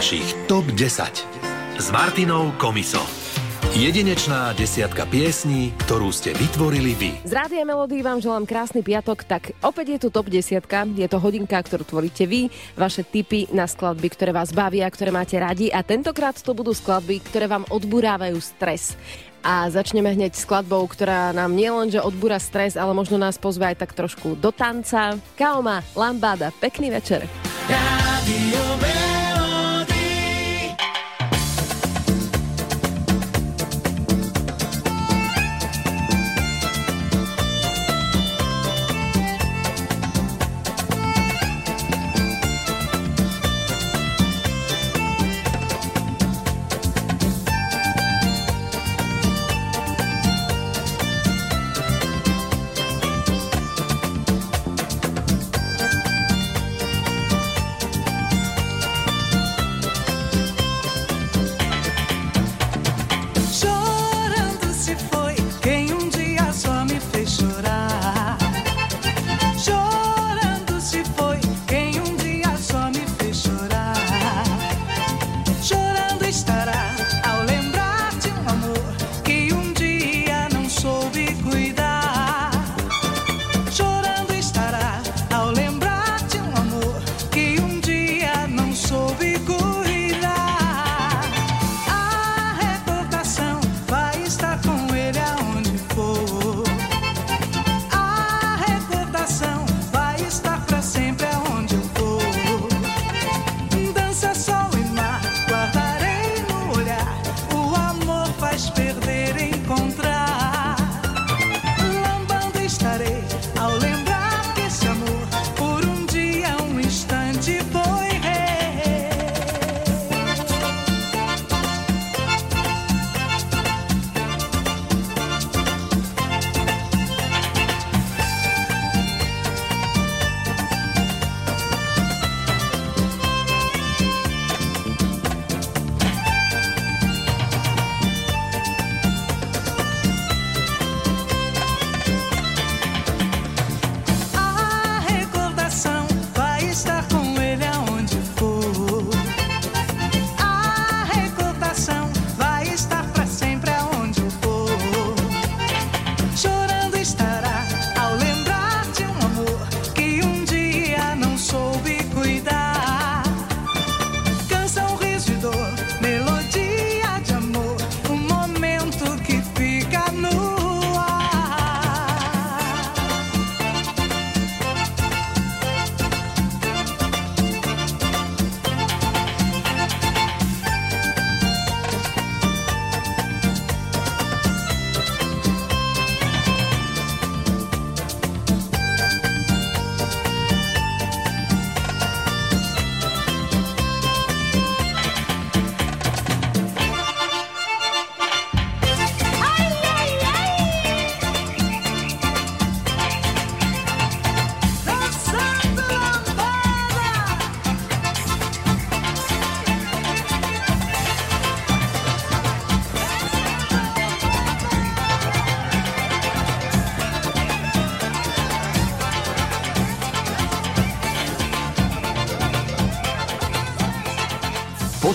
vašich TOP 10 s Martinou Komiso. Jedinečná desiatka piesní, ktorú ste vytvorili vy. Z Rádia Melody vám želám krásny piatok, tak opäť je tu top desiatka, je to hodinka, ktorú tvoríte vy, vaše tipy na skladby, ktoré vás bavia, ktoré máte radi a tentokrát to budú skladby, ktoré vám odburávajú stres. A začneme hneď skladbou, ktorá nám nielenže odbúra stres, ale možno nás pozve aj tak trošku do tanca. Kaoma, Lambada, pekný večer. Radio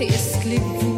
jestli sleeping.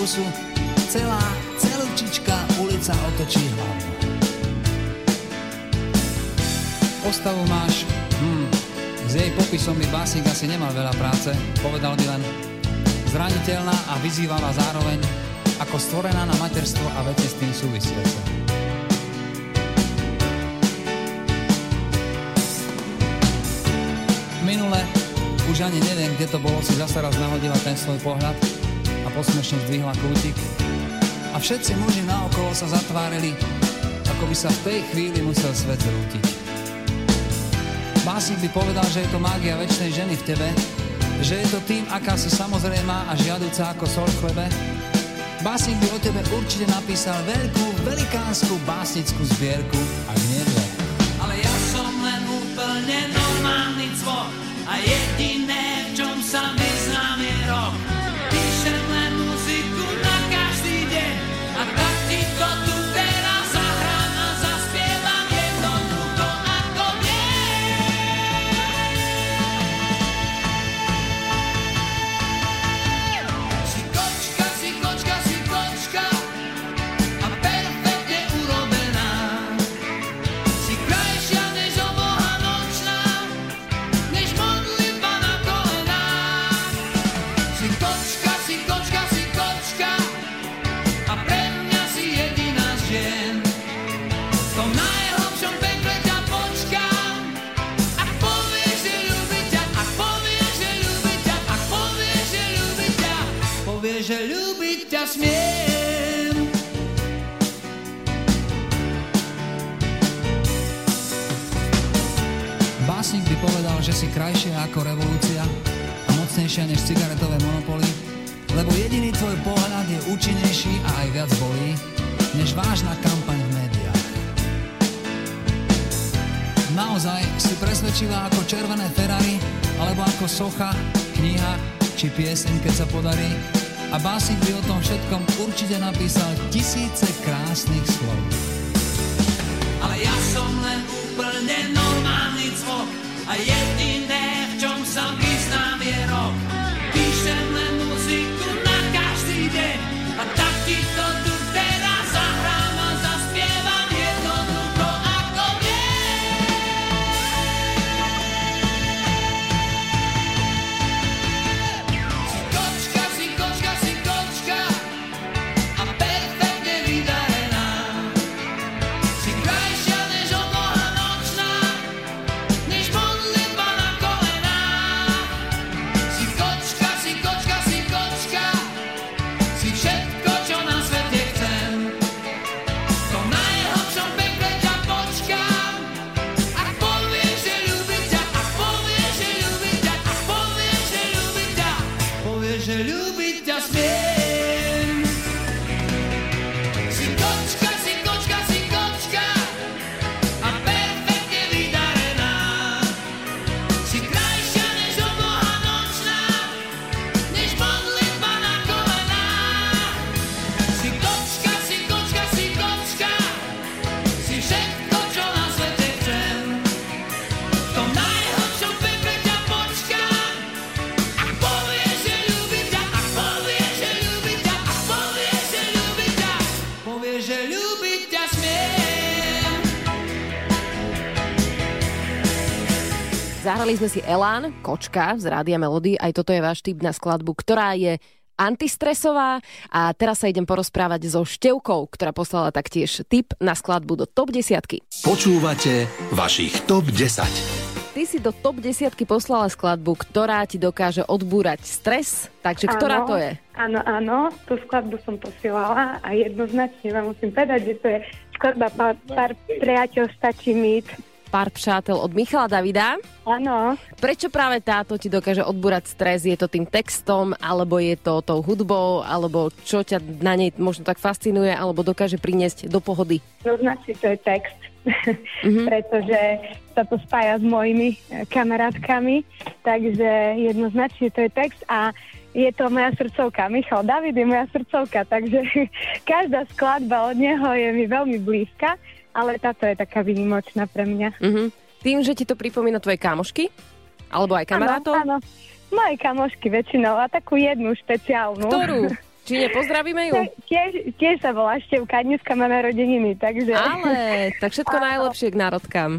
Autobusu, celá, celúčička ulica otočí hlavu. Postavu máš, hmm, s jej popisom by básnik asi nemal veľa práce, povedal by len zraniteľná a vyzývavá zároveň ako stvorená na materstvo a veci s tým súvisiace. Minule, už ani neviem, kde to bolo, si zase raz nahodila ten svoj pohľad posmešne zdvihla kútik a všetci muži naokolo sa zatvárili, ako by sa v tej chvíli musel svet zrútiť. Básnik by povedal, že je to mágia väčšnej ženy v tebe, že je to tým, aká si samozrejmá a žiaduca ako sol v chlebe, Básnik by o tebe určite napísal veľkú, velikánsku básnickú zbierku, a dve. Ale ja som len úplne normálny cvok a jediné, že si krajšia ako revolúcia a mocnejšia než cigaretové monopoly, lebo jediný tvoj pohľad je účinnejší a aj viac bolí, než vážna kampaň v médiách. Naozaj si presvedčivá ako červené Ferrari, alebo ako socha, kniha či pieseň, keď sa podarí. A básnik by o tom všetkom určite napísal tisíce krásnych slov. Ale ja som len úplne normálny cvok a jediné, v čom sa vyznám Zahrali sme si Elán, kočka z Rádia Melody. Aj toto je váš typ na skladbu, ktorá je antistresová. A teraz sa idem porozprávať so Števkou, ktorá poslala taktiež tip na skladbu do top 10. Počúvate vašich TOP 10. Ty si do top 10 poslala skladbu, ktorá ti dokáže odbúrať stres. Takže ktorá Áno, to je? Áno, áno, tú skladbu som posielala a jednoznačne vám musím povedať, že to je skladba Pár, pár priateľ stačí mít. Pár přátel od Michala Davida. Áno, Prečo práve táto ti dokáže odbúrať stres? Je to tým textom, alebo je to tou hudbou, alebo čo ťa na nej možno tak fascinuje, alebo dokáže priniesť do pohody? jednoznačne to je text, pretože sa to spája s mojimi eh, kamarátkami, takže jednoznačne to je text a je to moja srdcovka. Michal David je moja srdcovka, takže každá skladba od neho je mi veľmi blízka, ale táto je taká výnimočná pre mňa. Mhm. Tým, že ti to pripomína tvoje kamošky? Alebo aj kamarátov? Áno, áno. Moje kamošky väčšinou a takú jednu špeciálnu. Ktorú? Či nepozdravíme ju? Tiež, tiež sa volá Števka, dneska má narodeniny, takže... Ale, tak všetko najlepšie k národkám.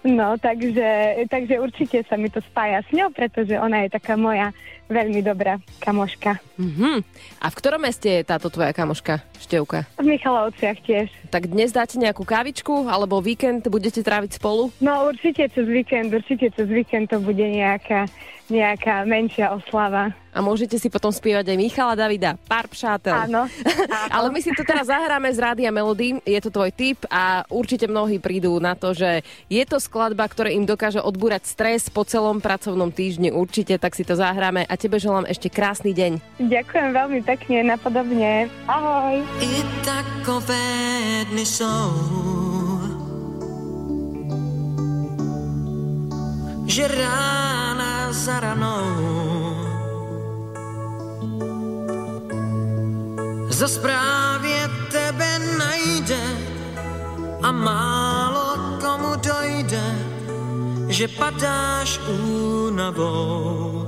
No, takže, takže určite sa mi to spája s ňou, pretože ona je taká moja veľmi dobrá kamoška. Mhm. A v ktorom meste je táto tvoja kamoška, Števka? V Michalovciach tiež. Tak dnes dáte nejakú kávičku, alebo víkend budete tráviť spolu? No určite cez víkend, určite cez víkend to bude nejaká, nejaká menšia oslava. A môžete si potom spievať aj Michala Davida, pár pšátel. Áno. Ale my si to teraz zahráme z Rádia Melody, je to tvoj tip a určite mnohí prídu na to, že je to skladba, ktorá im dokáže odbúrať stres po celom pracovnom týždni. Určite, tak si to zahráme a tebe želám ešte krásny deň. Ďakujem veľmi pekne, napodobne. Ahoj. I takové dny jsou, že rána za ranou zas právě tebe najde a málo komu dojde, že padáš únavou.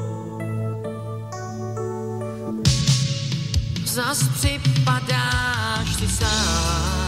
Zas připadáš si sám.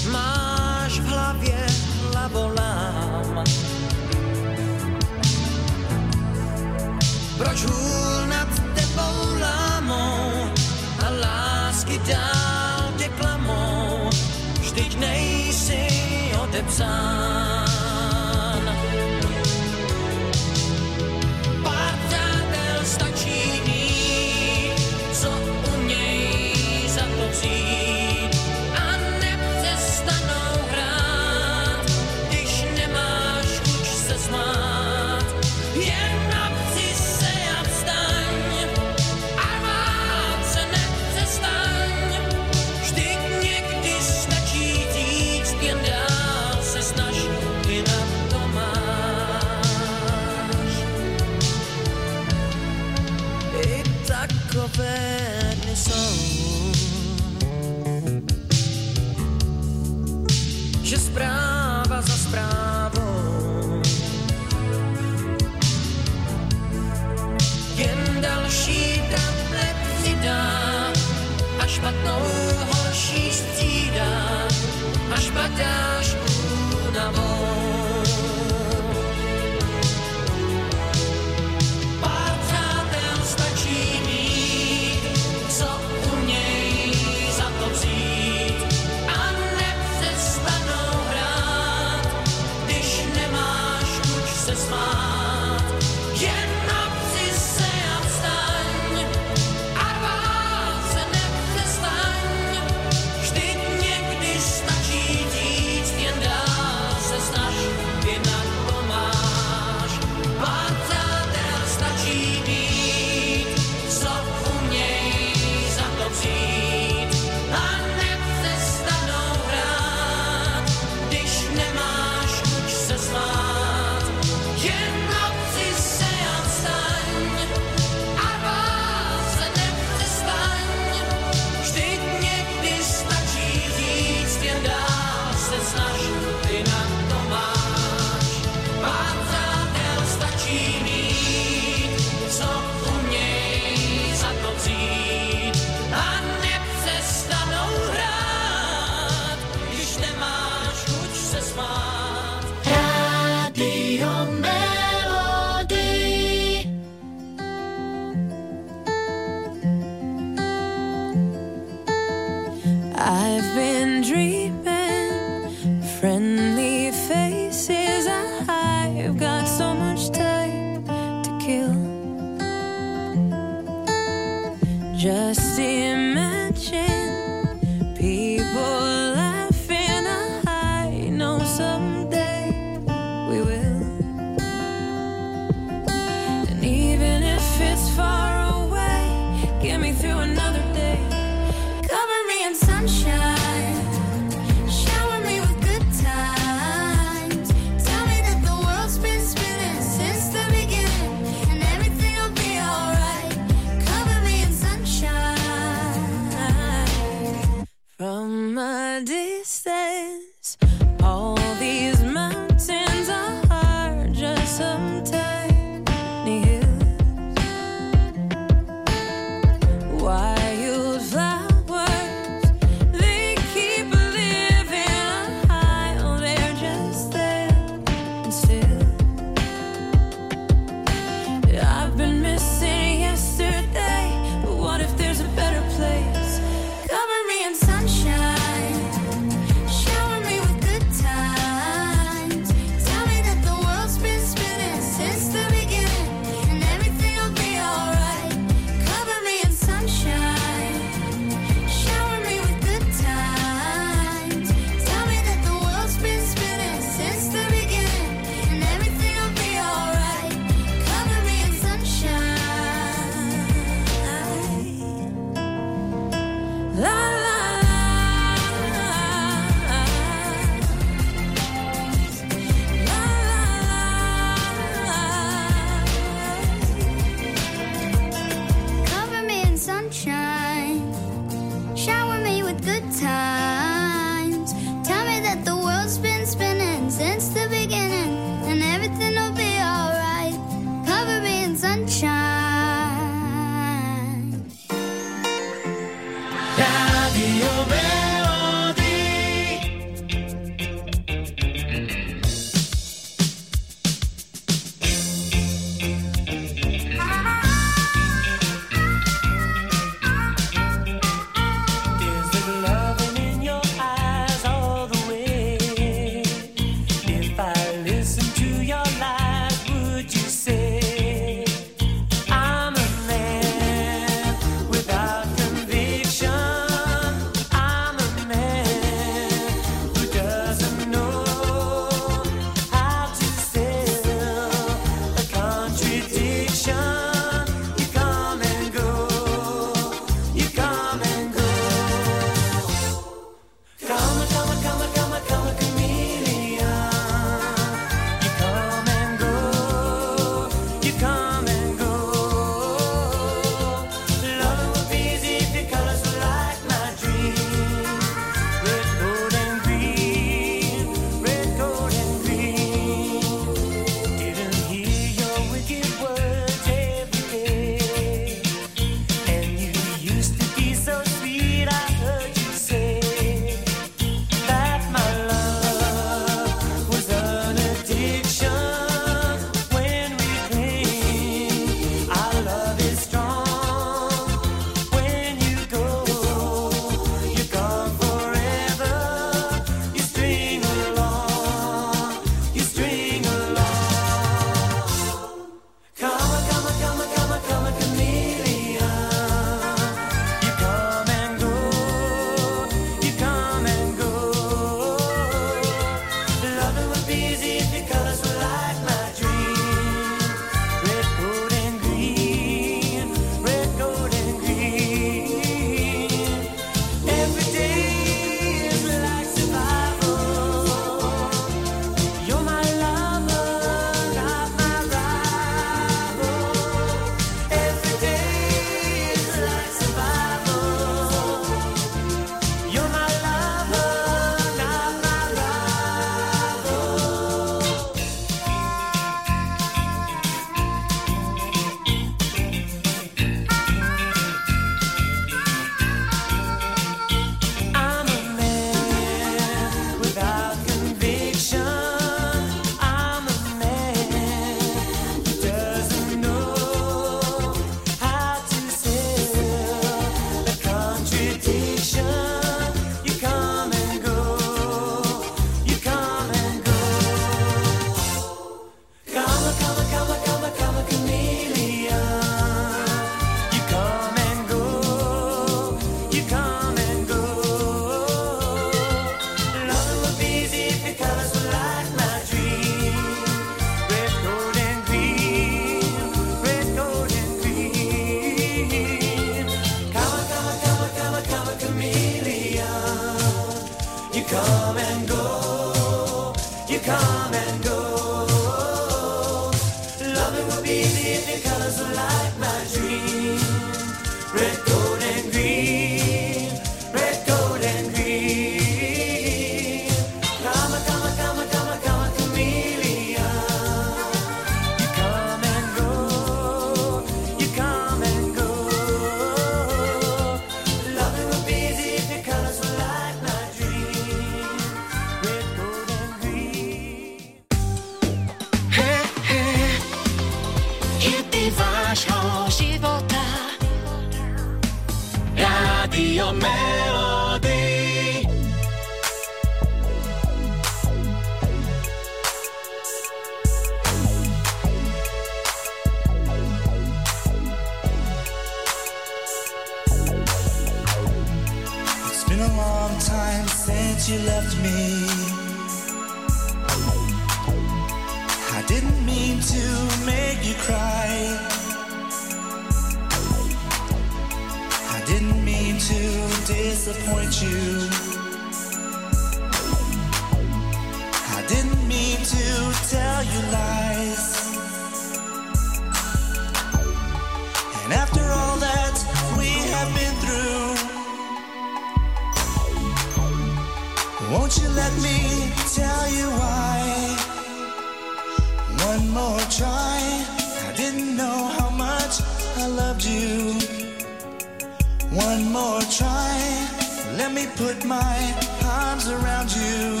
Try. Let me put my arms around you.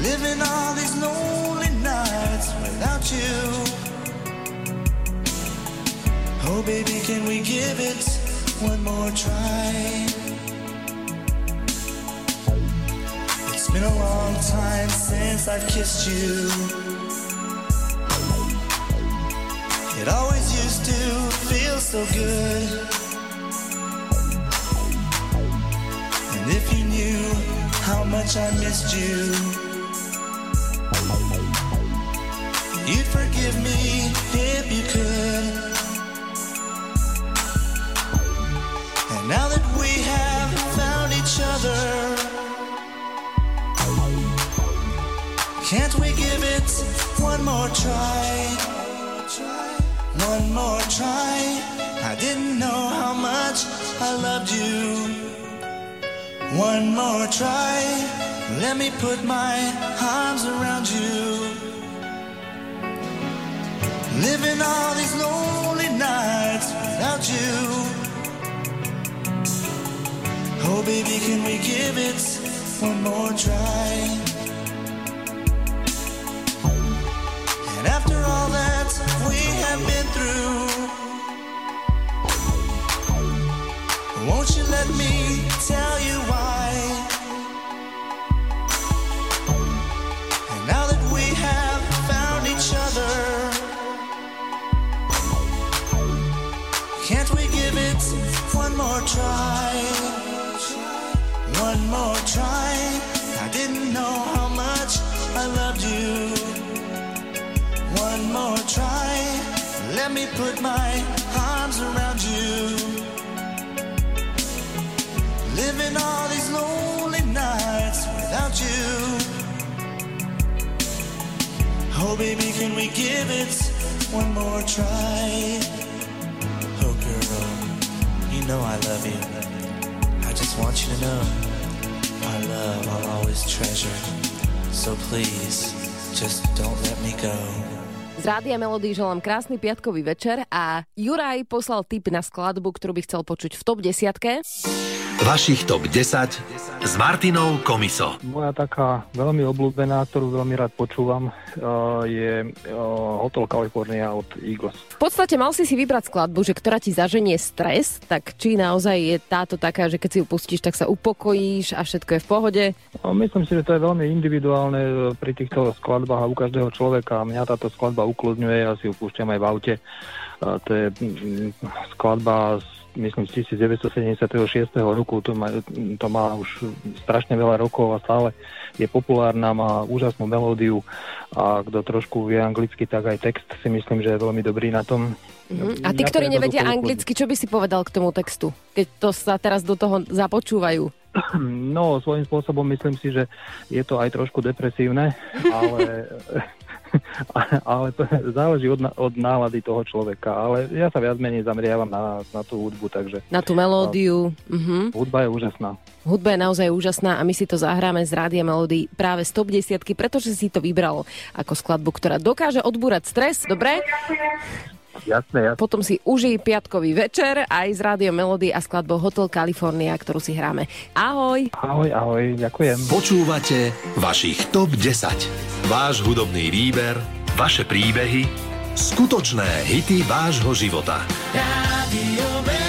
Living all these lonely nights without you. Oh, baby, can we give it one more try? It's been a long time since I've kissed you. It always used to feel so good. How much I missed you, you'd forgive me if you could. And now that we have found each other, can't we give it one more try? One more try. I didn't know how much I loved you. One more try. Let me put my arms around you. Living all these lonely nights without you. Oh, baby, can we give it one more try? Give it one more try? Oh, girl, you know I love you. I just want you to know our love I'll always treasure. So please, just don't let me go. Z Rádia Melody želám krásny piatkový večer a Juraj poslal tip na skladbu, ktorú by chcel počuť v top 10. Vašich top 10 s Martinou Komiso. Moja taká veľmi obľúbená, ktorú veľmi rád počúvam, eh, je eh, Hotel California od Eagles. V podstate mal si si vybrať skladbu, že ktorá ti zaženie stres, tak či naozaj je táto taká, že keď si ju pustíš, tak sa upokojíš a všetko je v pohode? No, myslím si, že to je veľmi individuálne eh, pri týchto skladbách a u každého človeka. Mňa táto skladba ukludňuje, ja si ju púšťam aj v aute. To je mm, skladba z myslím z 1976 roku, to má, to má už strašne veľa rokov a stále je populárna, má úžasnú melódiu a kto trošku vie anglicky, tak aj text si myslím, že je veľmi dobrý na tom. Mhm. A tí, ktorí nevedia anglicky, čo by si povedal k tomu textu? Keď to sa teraz do toho započúvajú. No, svojím spôsobom myslím si, že je to aj trošku depresívne, ale, ale to záleží od, od nálady toho človeka. Ale ja sa viac menej zameriavam na, na tú hudbu, takže Na tú melódiu. Mhm. hudba je úžasná. Hudba je naozaj úžasná a my si to zahráme z Rádia Melody práve z top 10, pretože si to vybral ako skladbu, ktorá dokáže odbúrať stres. Dobre? Jasné, jasné. Potom si užij piatkový večer aj z Rádio Melody a skladbou Hotel California, ktorú si hráme. Ahoj. Ahoj, ahoj, ďakujem. Počúvate vašich TOP 10. Váš hudobný výber, vaše príbehy, skutočné hity vášho života. Rádio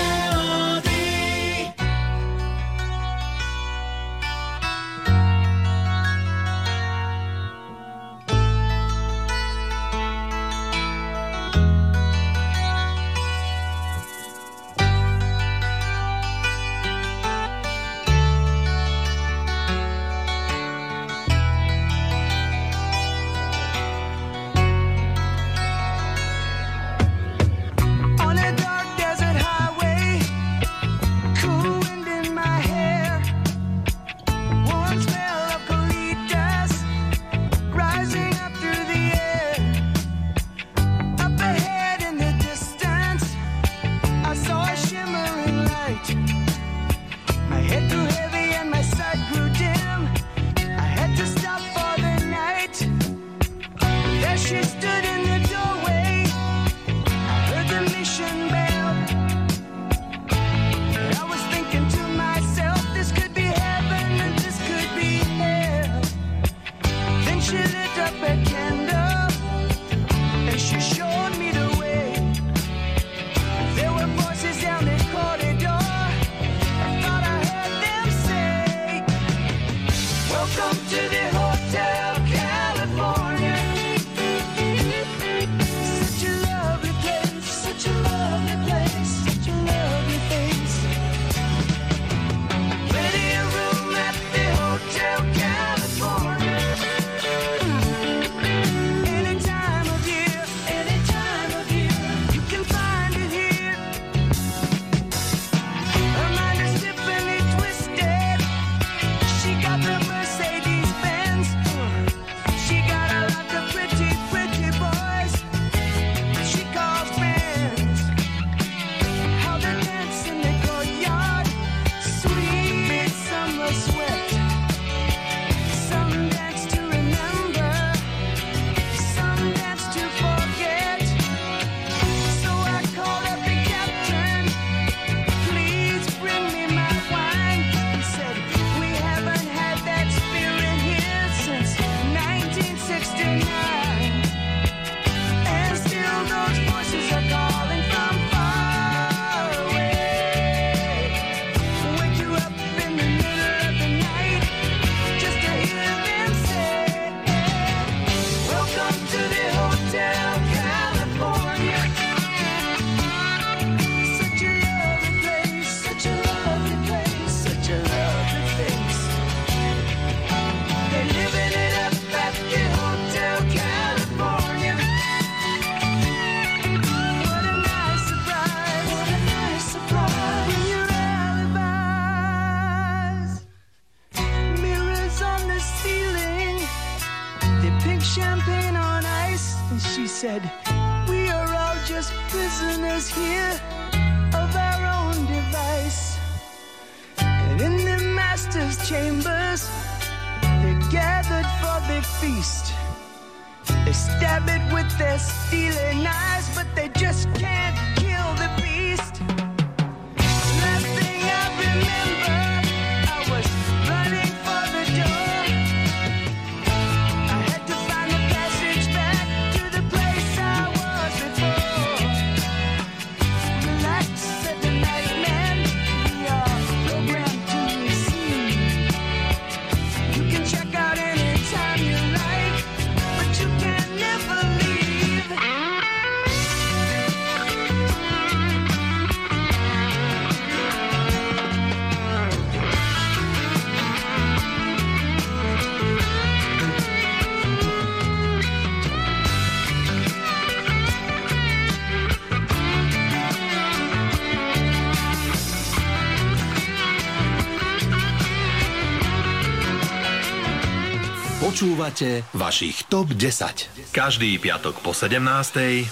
Počúvate vašich TOP 10. Každý piatok po 17.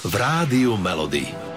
v Rádiu Melody.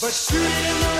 But shoot it in the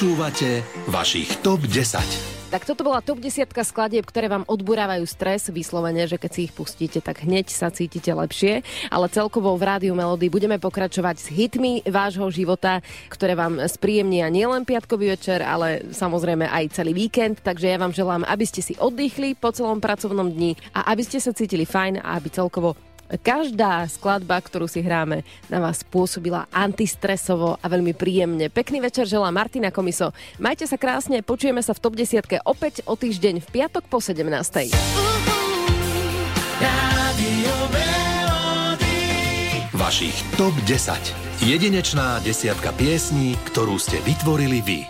Počúvate vašich TOP 10. Tak toto bola top 10 skladieb, ktoré vám odburávajú stres, vyslovene, že keď si ich pustíte, tak hneď sa cítite lepšie. Ale celkovo v Rádiu Melody budeme pokračovať s hitmi vášho života, ktoré vám spríjemnia nielen piatkový večer, ale samozrejme aj celý víkend. Takže ja vám želám, aby ste si oddychli po celom pracovnom dni a aby ste sa cítili fajn a aby celkovo Každá skladba, ktorú si hráme, na vás pôsobila antistresovo a veľmi príjemne. Pekný večer želá Martina Komiso. Majte sa krásne, počujeme sa v Top 10 opäť o týždeň v piatok po 17. Vašich Top 10. Jedinečná desiatka piesní, ktorú ste vytvorili vy.